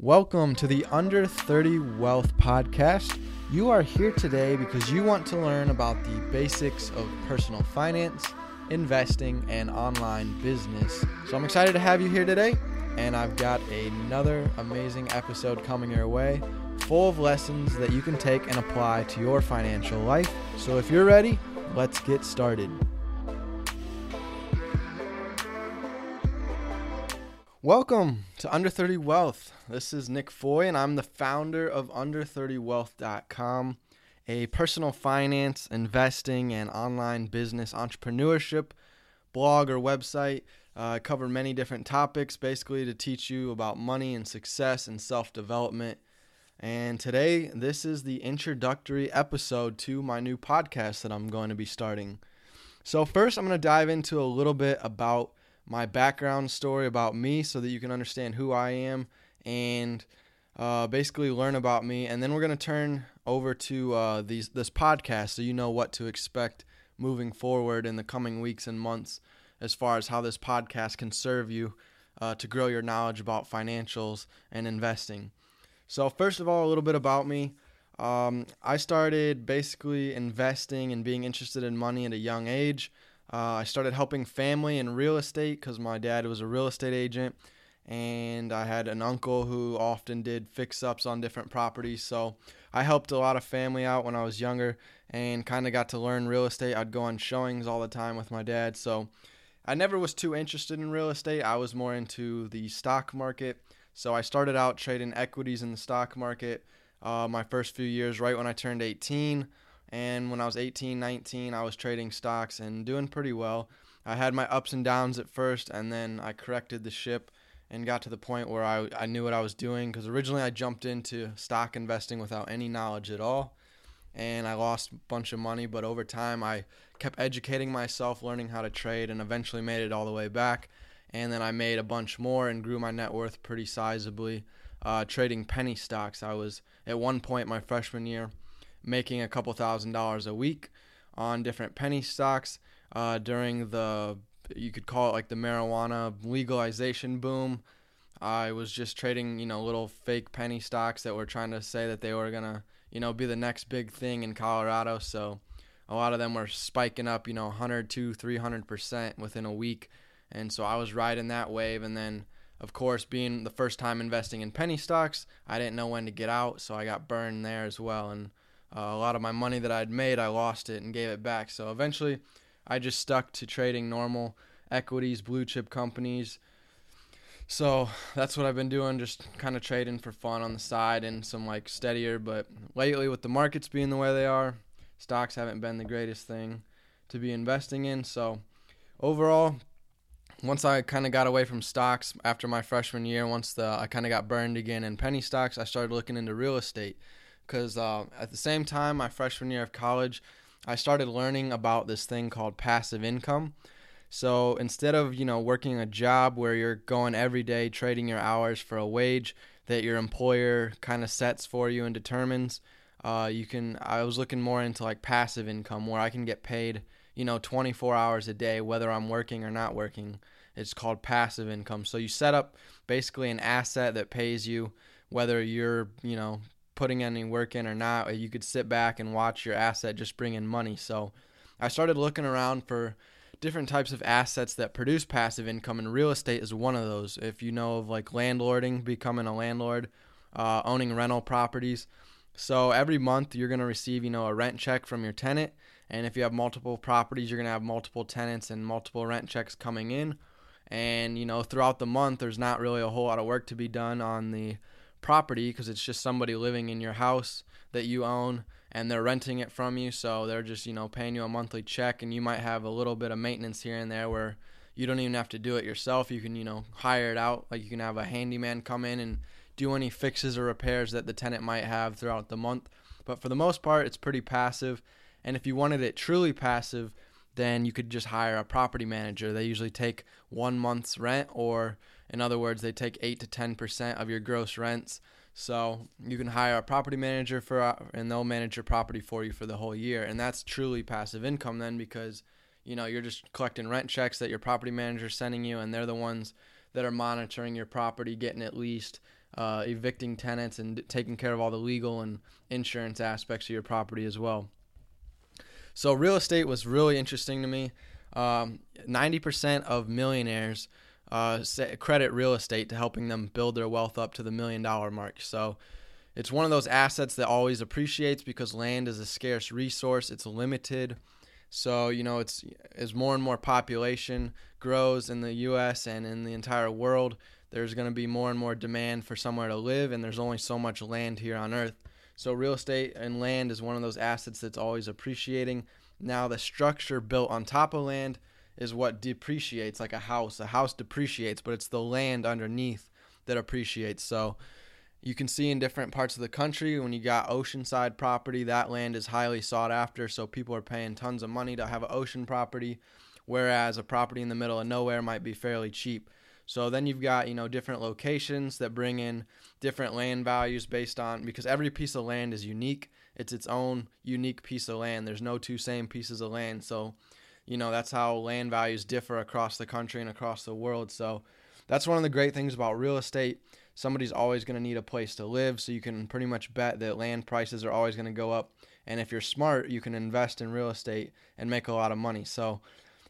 Welcome to the Under 30 Wealth Podcast. You are here today because you want to learn about the basics of personal finance, investing, and online business. So I'm excited to have you here today, and I've got another amazing episode coming your way full of lessons that you can take and apply to your financial life. So if you're ready, let's get started. Welcome to Under 30 Wealth. This is Nick Foy, and I'm the founder of Under30Wealth.com, a personal finance, investing, and online business entrepreneurship blog or website. Uh, I cover many different topics basically to teach you about money and success and self development. And today, this is the introductory episode to my new podcast that I'm going to be starting. So, first, I'm going to dive into a little bit about my background story about me so that you can understand who I am and uh, basically learn about me. And then we're going to turn over to uh, these this podcast so you know what to expect moving forward in the coming weeks and months as far as how this podcast can serve you uh, to grow your knowledge about financials and investing. So, first of all, a little bit about me. Um, I started basically investing and being interested in money at a young age. Uh, I started helping family in real estate because my dad was a real estate agent, and I had an uncle who often did fix ups on different properties. So I helped a lot of family out when I was younger and kind of got to learn real estate. I'd go on showings all the time with my dad. So I never was too interested in real estate. I was more into the stock market. So I started out trading equities in the stock market uh, my first few years right when I turned 18. And when I was 18, 19, I was trading stocks and doing pretty well. I had my ups and downs at first, and then I corrected the ship and got to the point where I, I knew what I was doing. Because originally I jumped into stock investing without any knowledge at all. And I lost a bunch of money, but over time I kept educating myself, learning how to trade, and eventually made it all the way back. And then I made a bunch more and grew my net worth pretty sizably uh, trading penny stocks. I was at one point my freshman year making a couple thousand dollars a week on different penny stocks uh, during the you could call it like the marijuana legalization boom. I was just trading, you know, little fake penny stocks that were trying to say that they were gonna, you know, be the next big thing in Colorado. So a lot of them were spiking up, you know, 100 to 300 percent within a week, and so I was riding that wave. And then, of course, being the first time investing in penny stocks, I didn't know when to get out, so I got burned there as well. And uh, a lot of my money that I'd made, I lost it and gave it back. So eventually, I just stuck to trading normal equities, blue chip companies. So that's what I've been doing, just kind of trading for fun on the side and some like steadier. But lately, with the markets being the way they are, stocks haven't been the greatest thing to be investing in. So overall, once I kind of got away from stocks after my freshman year, once the I kind of got burned again in penny stocks, I started looking into real estate because uh, at the same time, my freshman year of college, I started learning about this thing called passive income. So instead of you know working a job where you're going every day trading your hours for a wage that your employer kind of sets for you and determines, uh, you can. I was looking more into like passive income where I can get paid you know 24 hours a day whether I'm working or not working. It's called passive income. So you set up basically an asset that pays you whether you're you know putting any work in or not, you could sit back and watch your asset just bring in money. So I started looking around for different types of assets that produce passive income, and real estate is one of those. If you know of like landlording, becoming a landlord, uh, owning rental properties. So every month you're going to receive, you know, a rent check from your tenant. And if you have multiple properties, you're going to have multiple tenants and multiple rent checks coming in. And, you know, throughout the month, there's not really a whole lot of work to be done on the property because it's just somebody living in your house that you own and they're renting it from you so they're just you know paying you a monthly check and you might have a little bit of maintenance here and there where you don't even have to do it yourself. You can you know hire it out. Like you can have a handyman come in and do any fixes or repairs that the tenant might have throughout the month. But for the most part it's pretty passive and if you wanted it truly passive then you could just hire a property manager. They usually take one month's rent or in other words, they take 8 to 10% of your gross rents. So you can hire a property manager for and they'll manage your property for you for the whole year. And that's truly passive income then because you know, you're just collecting rent checks that your property manager is sending you and they're the ones that are monitoring your property, getting it leased, uh, evicting tenants and taking care of all the legal and insurance aspects of your property as well. So real estate was really interesting to me. Um, 90% of millionaires uh, credit real estate to helping them build their wealth up to the million dollar mark. So it's one of those assets that always appreciates because land is a scarce resource. It's limited. So, you know, it's as more and more population grows in the US and in the entire world, there's going to be more and more demand for somewhere to live and there's only so much land here on earth. So, real estate and land is one of those assets that's always appreciating. Now, the structure built on top of land is what depreciates like a house. A house depreciates, but it's the land underneath that appreciates. So you can see in different parts of the country when you got oceanside property, that land is highly sought after. So people are paying tons of money to have an ocean property, whereas a property in the middle of nowhere might be fairly cheap. So then you've got, you know, different locations that bring in different land values based on because every piece of land is unique. It's its own unique piece of land. There's no two same pieces of land. So you know that's how land values differ across the country and across the world. So that's one of the great things about real estate. Somebody's always going to need a place to live so you can pretty much bet that land prices are always going to go up. And if you're smart you can invest in real estate and make a lot of money. So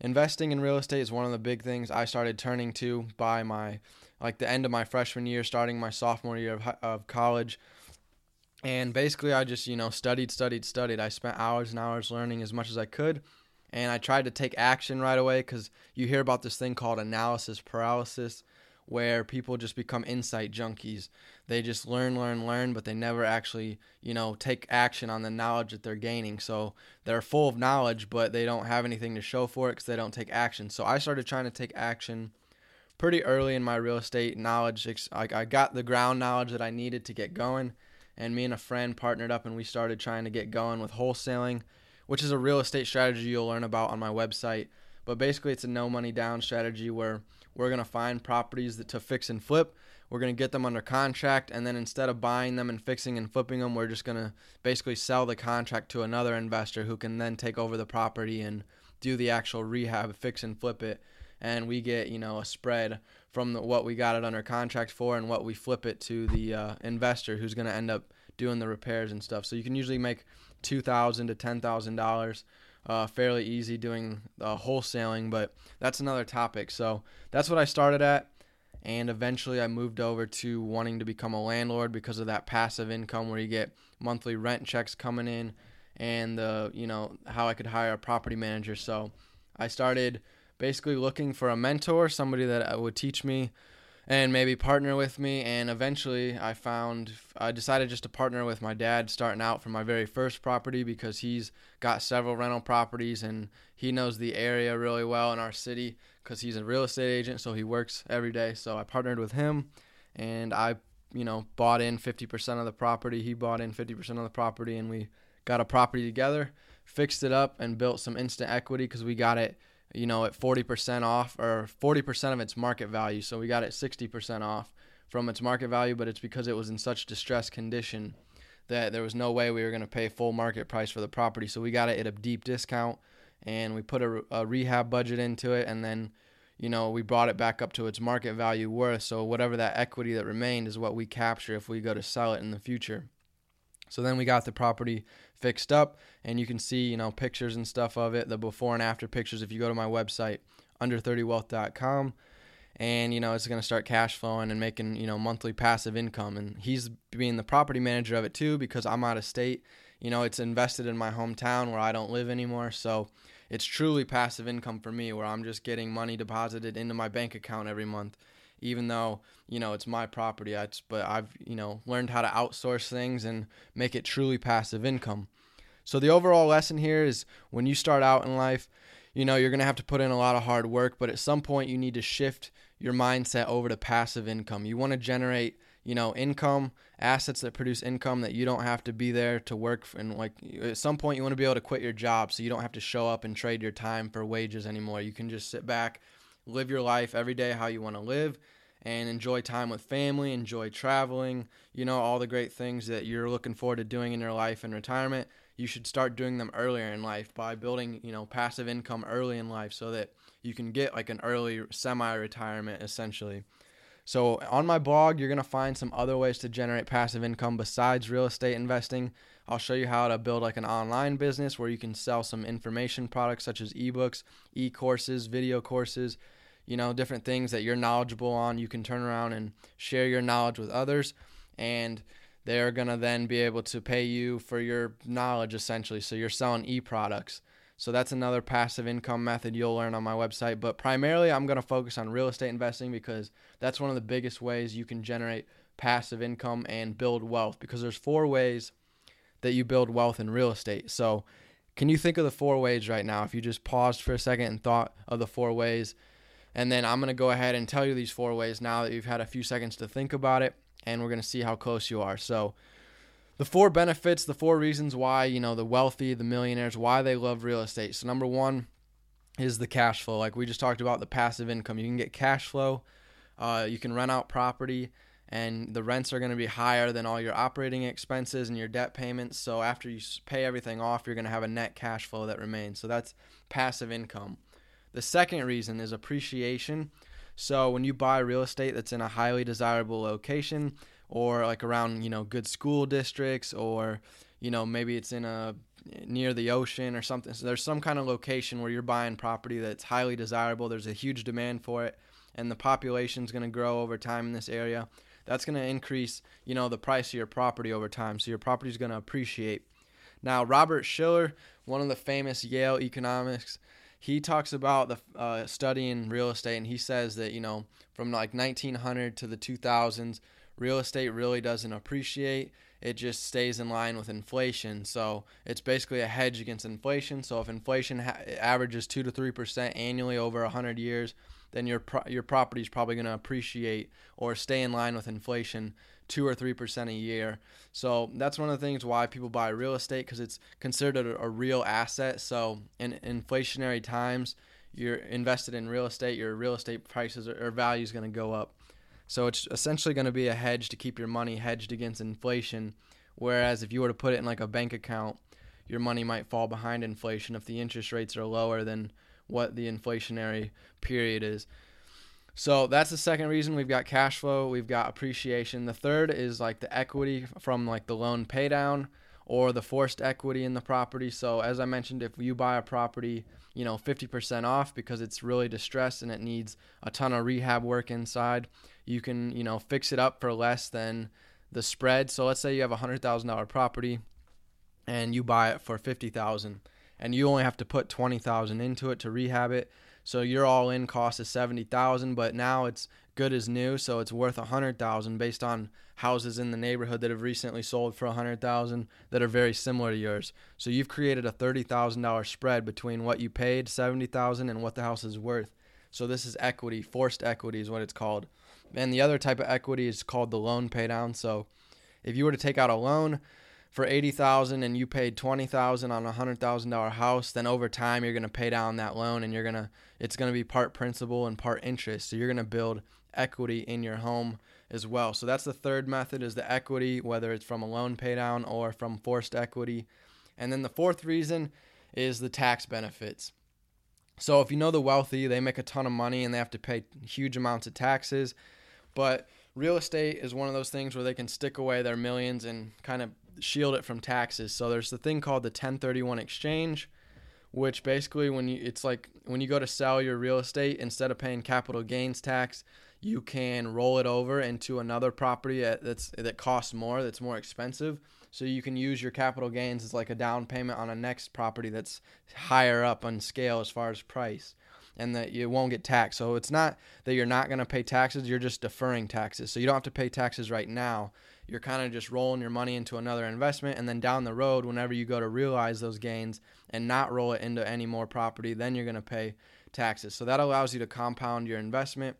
investing in real estate is one of the big things i started turning to by my like the end of my freshman year starting my sophomore year of, of college. And basically i just you know studied studied studied. I spent hours and hours learning as much as i could and I tried to take action right away because you hear about this thing called analysis paralysis, where people just become insight junkies. They just learn, learn, learn, but they never actually, you know, take action on the knowledge that they're gaining. So they're full of knowledge, but they don't have anything to show for it because they don't take action. So I started trying to take action pretty early in my real estate knowledge. I got the ground knowledge that I needed to get going, and me and a friend partnered up and we started trying to get going with wholesaling which is a real estate strategy you'll learn about on my website. But basically, it's a no money down strategy where we're going to find properties that to fix and flip. We're going to get them under contract, and then instead of buying them and fixing and flipping them, we're just going to basically sell the contract to another investor who can then take over the property and do the actual rehab, fix and flip it. And we get, you know, a spread from the, what we got it under contract for and what we flip it to the uh, investor who's going to end up doing the repairs and stuff. So you can usually make two thousand to ten thousand uh, dollars. Fairly easy doing uh, wholesaling, but that's another topic. So that's what I started at, and eventually I moved over to wanting to become a landlord because of that passive income where you get monthly rent checks coming in, and the you know how I could hire a property manager. So I started basically looking for a mentor, somebody that uh, would teach me and maybe partner with me. And eventually, I found I decided just to partner with my dad starting out for my very first property because he's got several rental properties and he knows the area really well in our city because he's a real estate agent, so he works every day. So I partnered with him, and I, you know, bought in 50% of the property. He bought in 50% of the property, and we got a property together, fixed it up, and built some instant equity because we got it you know, at 40% off or 40% of its market value. So we got it 60% off from its market value, but it's because it was in such distressed condition that there was no way we were going to pay full market price for the property. So we got it at a deep discount and we put a, a rehab budget into it and then you know, we brought it back up to its market value worth. So whatever that equity that remained is what we capture if we go to sell it in the future. So then we got the property fixed up and you can see, you know, pictures and stuff of it, the before and after pictures. If you go to my website under30wealth.com and you know it's going to start cash flowing and making you know monthly passive income. And he's being the property manager of it too because I'm out of state. You know it's invested in my hometown where I don't live anymore. So it's truly passive income for me where I'm just getting money deposited into my bank account every month even though you know it's my property. But I've you know learned how to outsource things and make it truly passive income. So the overall lesson here is when you start out in life, you know you're gonna have to put in a lot of hard work, but at some point you need to shift your mindset over to passive income. You want to generate you know income assets that produce income that you don't have to be there to work and like at some point you want to be able to quit your job so you don't have to show up and trade your time for wages anymore you can just sit back live your life every day how you want to live and enjoy time with family, enjoy traveling, you know, all the great things that you're looking forward to doing in your life in retirement. You should start doing them earlier in life by building, you know, passive income early in life so that you can get like an early semi retirement essentially. So on my blog, you're going to find some other ways to generate passive income besides real estate investing. I'll show you how to build like an online business where you can sell some information products such as ebooks, e-courses, video courses, you know, different things that you're knowledgeable on. You can turn around and share your knowledge with others and they're going to then be able to pay you for your knowledge essentially. So you're selling e-products. So that's another passive income method you'll learn on my website. But primarily, I'm going to focus on real estate investing because that's one of the biggest ways you can generate passive income and build wealth. Because there's four ways that you build wealth in real estate. So, can you think of the four ways right now? If you just paused for a second and thought of the four ways, and then I'm going to go ahead and tell you these four ways now that you've had a few seconds to think about it, and we're going to see how close you are. So, the four benefits, the four reasons why, you know, the wealthy, the millionaires, why they love real estate. So, number one is the cash flow. Like we just talked about, the passive income. You can get cash flow, uh, you can rent out property, and the rents are going to be higher than all your operating expenses and your debt payments. So, after you pay everything off, you're going to have a net cash flow that remains. So, that's passive income. The second reason is appreciation. So, when you buy real estate that's in a highly desirable location, or like around you know good school districts or you know maybe it's in a near the ocean or something so there's some kind of location where you're buying property that's highly desirable there's a huge demand for it and the population is going to grow over time in this area that's going to increase you know the price of your property over time so your property is going to appreciate now robert shiller one of the famous yale economics he talks about the uh, studying real estate and he says that you know from like 1900 to the 2000s real estate really doesn't appreciate. It just stays in line with inflation. So it's basically a hedge against inflation. So if inflation ha- averages 2 to 3% annually over 100 years, then your pro- your property is probably going to appreciate or stay in line with inflation 2 or 3% a year. So that's one of the things why people buy real estate because it's considered a, a real asset. So in inflationary times, you're invested in real estate, your real estate prices or, or value is going to go up. So it's essentially going to be a hedge to keep your money hedged against inflation. Whereas if you were to put it in like a bank account, your money might fall behind inflation if the interest rates are lower than what the inflationary period is. So that's the second reason we've got cash flow, we've got appreciation. The third is like the equity from like the loan paydown or the forced equity in the property. So as I mentioned, if you buy a property, you know, 50% off because it's really distressed and it needs a ton of rehab work inside, you can, you know, fix it up for less than the spread. So let's say you have a $100,000 property and you buy it for 50,000 and you only have to put 20,000 into it to rehab it. So your all in cost is 70,000, but now it's good as new, so it's worth 100,000 based on houses in the neighborhood that have recently sold for 100,000 that are very similar to yours. So you've created a $30,000 spread between what you paid, 70,000 and what the house is worth. So this is equity, forced equity is what it's called. And the other type of equity is called the loan paydown. So if you were to take out a loan for 80,000 and you paid 20,000 on a $100,000 house, then over time you're going to pay down that loan and you're going to it's going to be part principal and part interest. So you're going to build equity in your home as well. So that's the third method is the equity whether it's from a loan paydown or from forced equity. And then the fourth reason is the tax benefits. So if you know the wealthy, they make a ton of money and they have to pay huge amounts of taxes. But real estate is one of those things where they can stick away their millions and kind of shield it from taxes. So there's the thing called the 1031 exchange, which basically when you it's like when you go to sell your real estate instead of paying capital gains tax, you can roll it over into another property that's that costs more, that's more expensive. So you can use your capital gains as like a down payment on a next property that's higher up on scale as far as price and that you won't get taxed. So it's not that you're not going to pay taxes, you're just deferring taxes. So you don't have to pay taxes right now. You're kind of just rolling your money into another investment. And then down the road whenever you go to realize those gains and not roll it into any more property, then you're going to pay taxes. So that allows you to compound your investment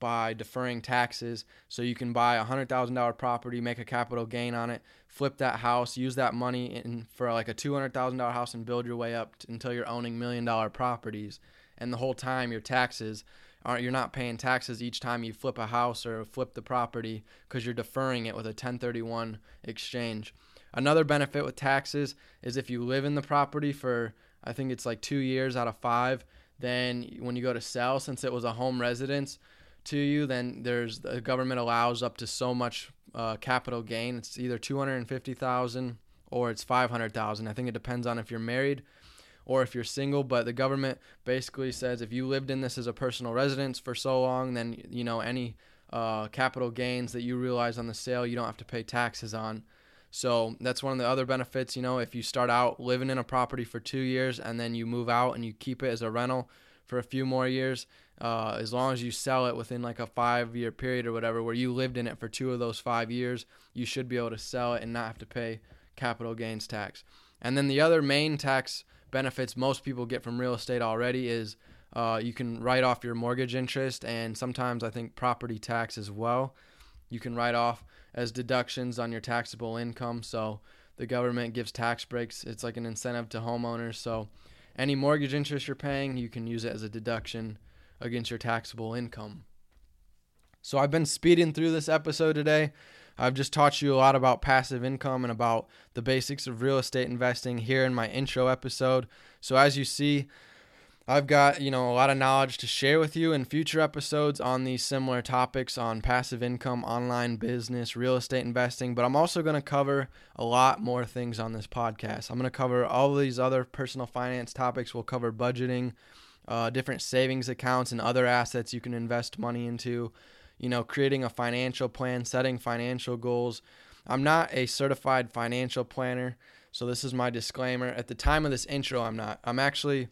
by deferring taxes. So you can buy a $100,000 property, make a capital gain on it, flip that house, use that money in for like a $200,000 house and build your way up t- until you're owning million dollar properties. And the whole time your taxes are you're not paying taxes each time you flip a house or flip the property because you're deferring it with a 1031 exchange. Another benefit with taxes is if you live in the property for I think it's like 2 years out of 5, then when you go to sell since it was a home residence, to you, then there's the government allows up to so much uh, capital gain. It's either 250,000 or it's 500,000. I think it depends on if you're married or if you're single, but the government basically says if you lived in this as a personal residence for so long, then you know any uh, capital gains that you realize on the sale, you don't have to pay taxes on. So that's one of the other benefits. You know, if you start out living in a property for two years and then you move out and you keep it as a rental for a few more years, uh, as long as you sell it within like a five year period or whatever, where you lived in it for two of those five years, you should be able to sell it and not have to pay capital gains tax. And then the other main tax benefits most people get from real estate already is uh, you can write off your mortgage interest and sometimes I think property tax as well. You can write off as deductions on your taxable income. So the government gives tax breaks. It's like an incentive to homeowners. So any mortgage interest you're paying, you can use it as a deduction against your taxable income. So I've been speeding through this episode today. I've just taught you a lot about passive income and about the basics of real estate investing here in my intro episode. So as you see, I've got, you know, a lot of knowledge to share with you in future episodes on these similar topics on passive income, online business, real estate investing, but I'm also going to cover a lot more things on this podcast. I'm going to cover all these other personal finance topics. We'll cover budgeting, uh, different savings accounts and other assets you can invest money into, you know, creating a financial plan, setting financial goals. I'm not a certified financial planner, so this is my disclaimer. At the time of this intro, I'm not. I'm actually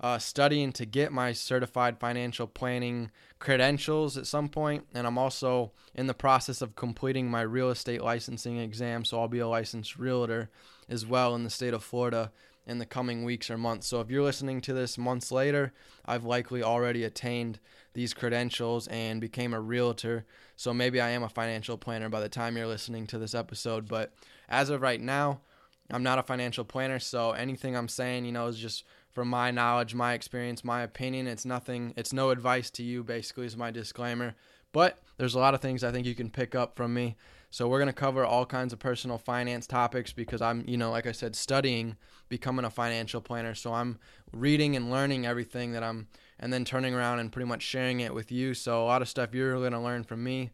uh, studying to get my certified financial planning credentials at some point, and I'm also in the process of completing my real estate licensing exam, so I'll be a licensed realtor as well in the state of Florida in the coming weeks or months. So if you're listening to this months later, I've likely already attained these credentials and became a realtor. So maybe I am a financial planner by the time you're listening to this episode, but as of right now, I'm not a financial planner, so anything I'm saying, you know, is just from my knowledge, my experience, my opinion. It's nothing, it's no advice to you, basically, is my disclaimer. But there's a lot of things I think you can pick up from me. So we're going to cover all kinds of personal finance topics because I'm, you know, like I said, studying becoming a financial planner. So I'm reading and learning everything that I'm and then turning around and pretty much sharing it with you. So a lot of stuff you're going to learn from me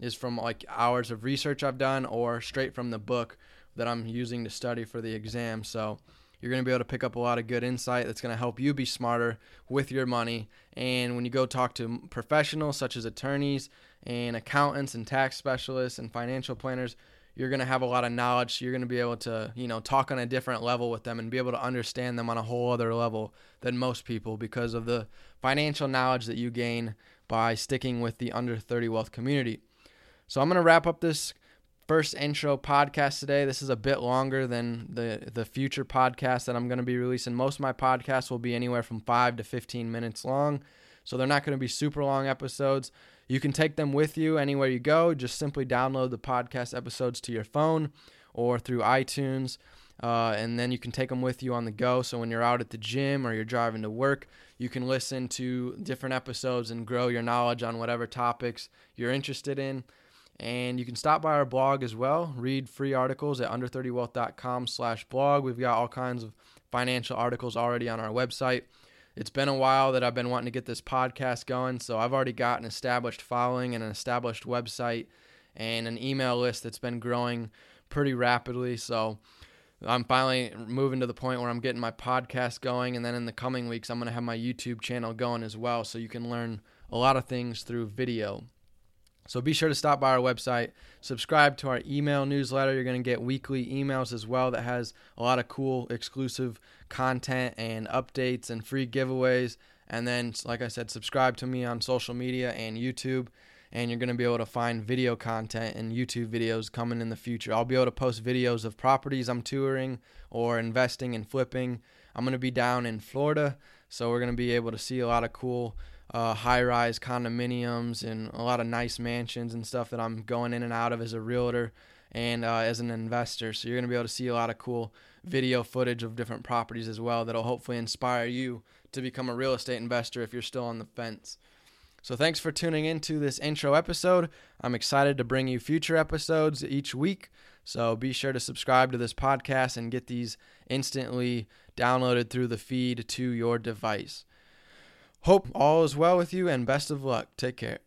is from like hours of research I've done or straight from the book that I'm using to study for the exam. So you're going to be able to pick up a lot of good insight that's going to help you be smarter with your money. And when you go talk to professionals such as attorneys and accountants and tax specialists and financial planners, you're going to have a lot of knowledge. So you're going to be able to, you know, talk on a different level with them and be able to understand them on a whole other level than most people because of the financial knowledge that you gain by sticking with the under 30 wealth community. So I'm going to wrap up this first intro podcast today. This is a bit longer than the the future podcast that I'm going to be releasing. Most of my podcasts will be anywhere from 5 to 15 minutes long. So they're not going to be super long episodes. You can take them with you anywhere you go. Just simply download the podcast episodes to your phone or through iTunes. Uh, and then you can take them with you on the go. So when you're out at the gym or you're driving to work, you can listen to different episodes and grow your knowledge on whatever topics you're interested in. And you can stop by our blog as well. Read free articles at under30wealth.com slash blog. We've got all kinds of financial articles already on our website. It's been a while that I've been wanting to get this podcast going, so I've already got an established following and an established website and an email list that's been growing pretty rapidly. So I'm finally moving to the point where I'm getting my podcast going, and then in the coming weeks, I'm going to have my YouTube channel going as well, so you can learn a lot of things through video. So be sure to stop by our website, subscribe to our email newsletter. You're going to get weekly emails as well that has a lot of cool exclusive content and updates and free giveaways. And then, like I said, subscribe to me on social media and YouTube. And you're going to be able to find video content and YouTube videos coming in the future. I'll be able to post videos of properties I'm touring or investing and flipping. I'm going to be down in Florida, so we're going to be able to see a lot of cool uh, high rise condominiums and a lot of nice mansions and stuff that I'm going in and out of as a realtor and uh, as an investor. So you're going to be able to see a lot of cool video footage of different properties as well that'll hopefully inspire you to become a real estate investor if you're still on the fence. So thanks for tuning into this intro episode. I'm excited to bring you future episodes each week. So be sure to subscribe to this podcast and get these instantly downloaded through the feed to your device. Hope all is well with you and best of luck. Take care.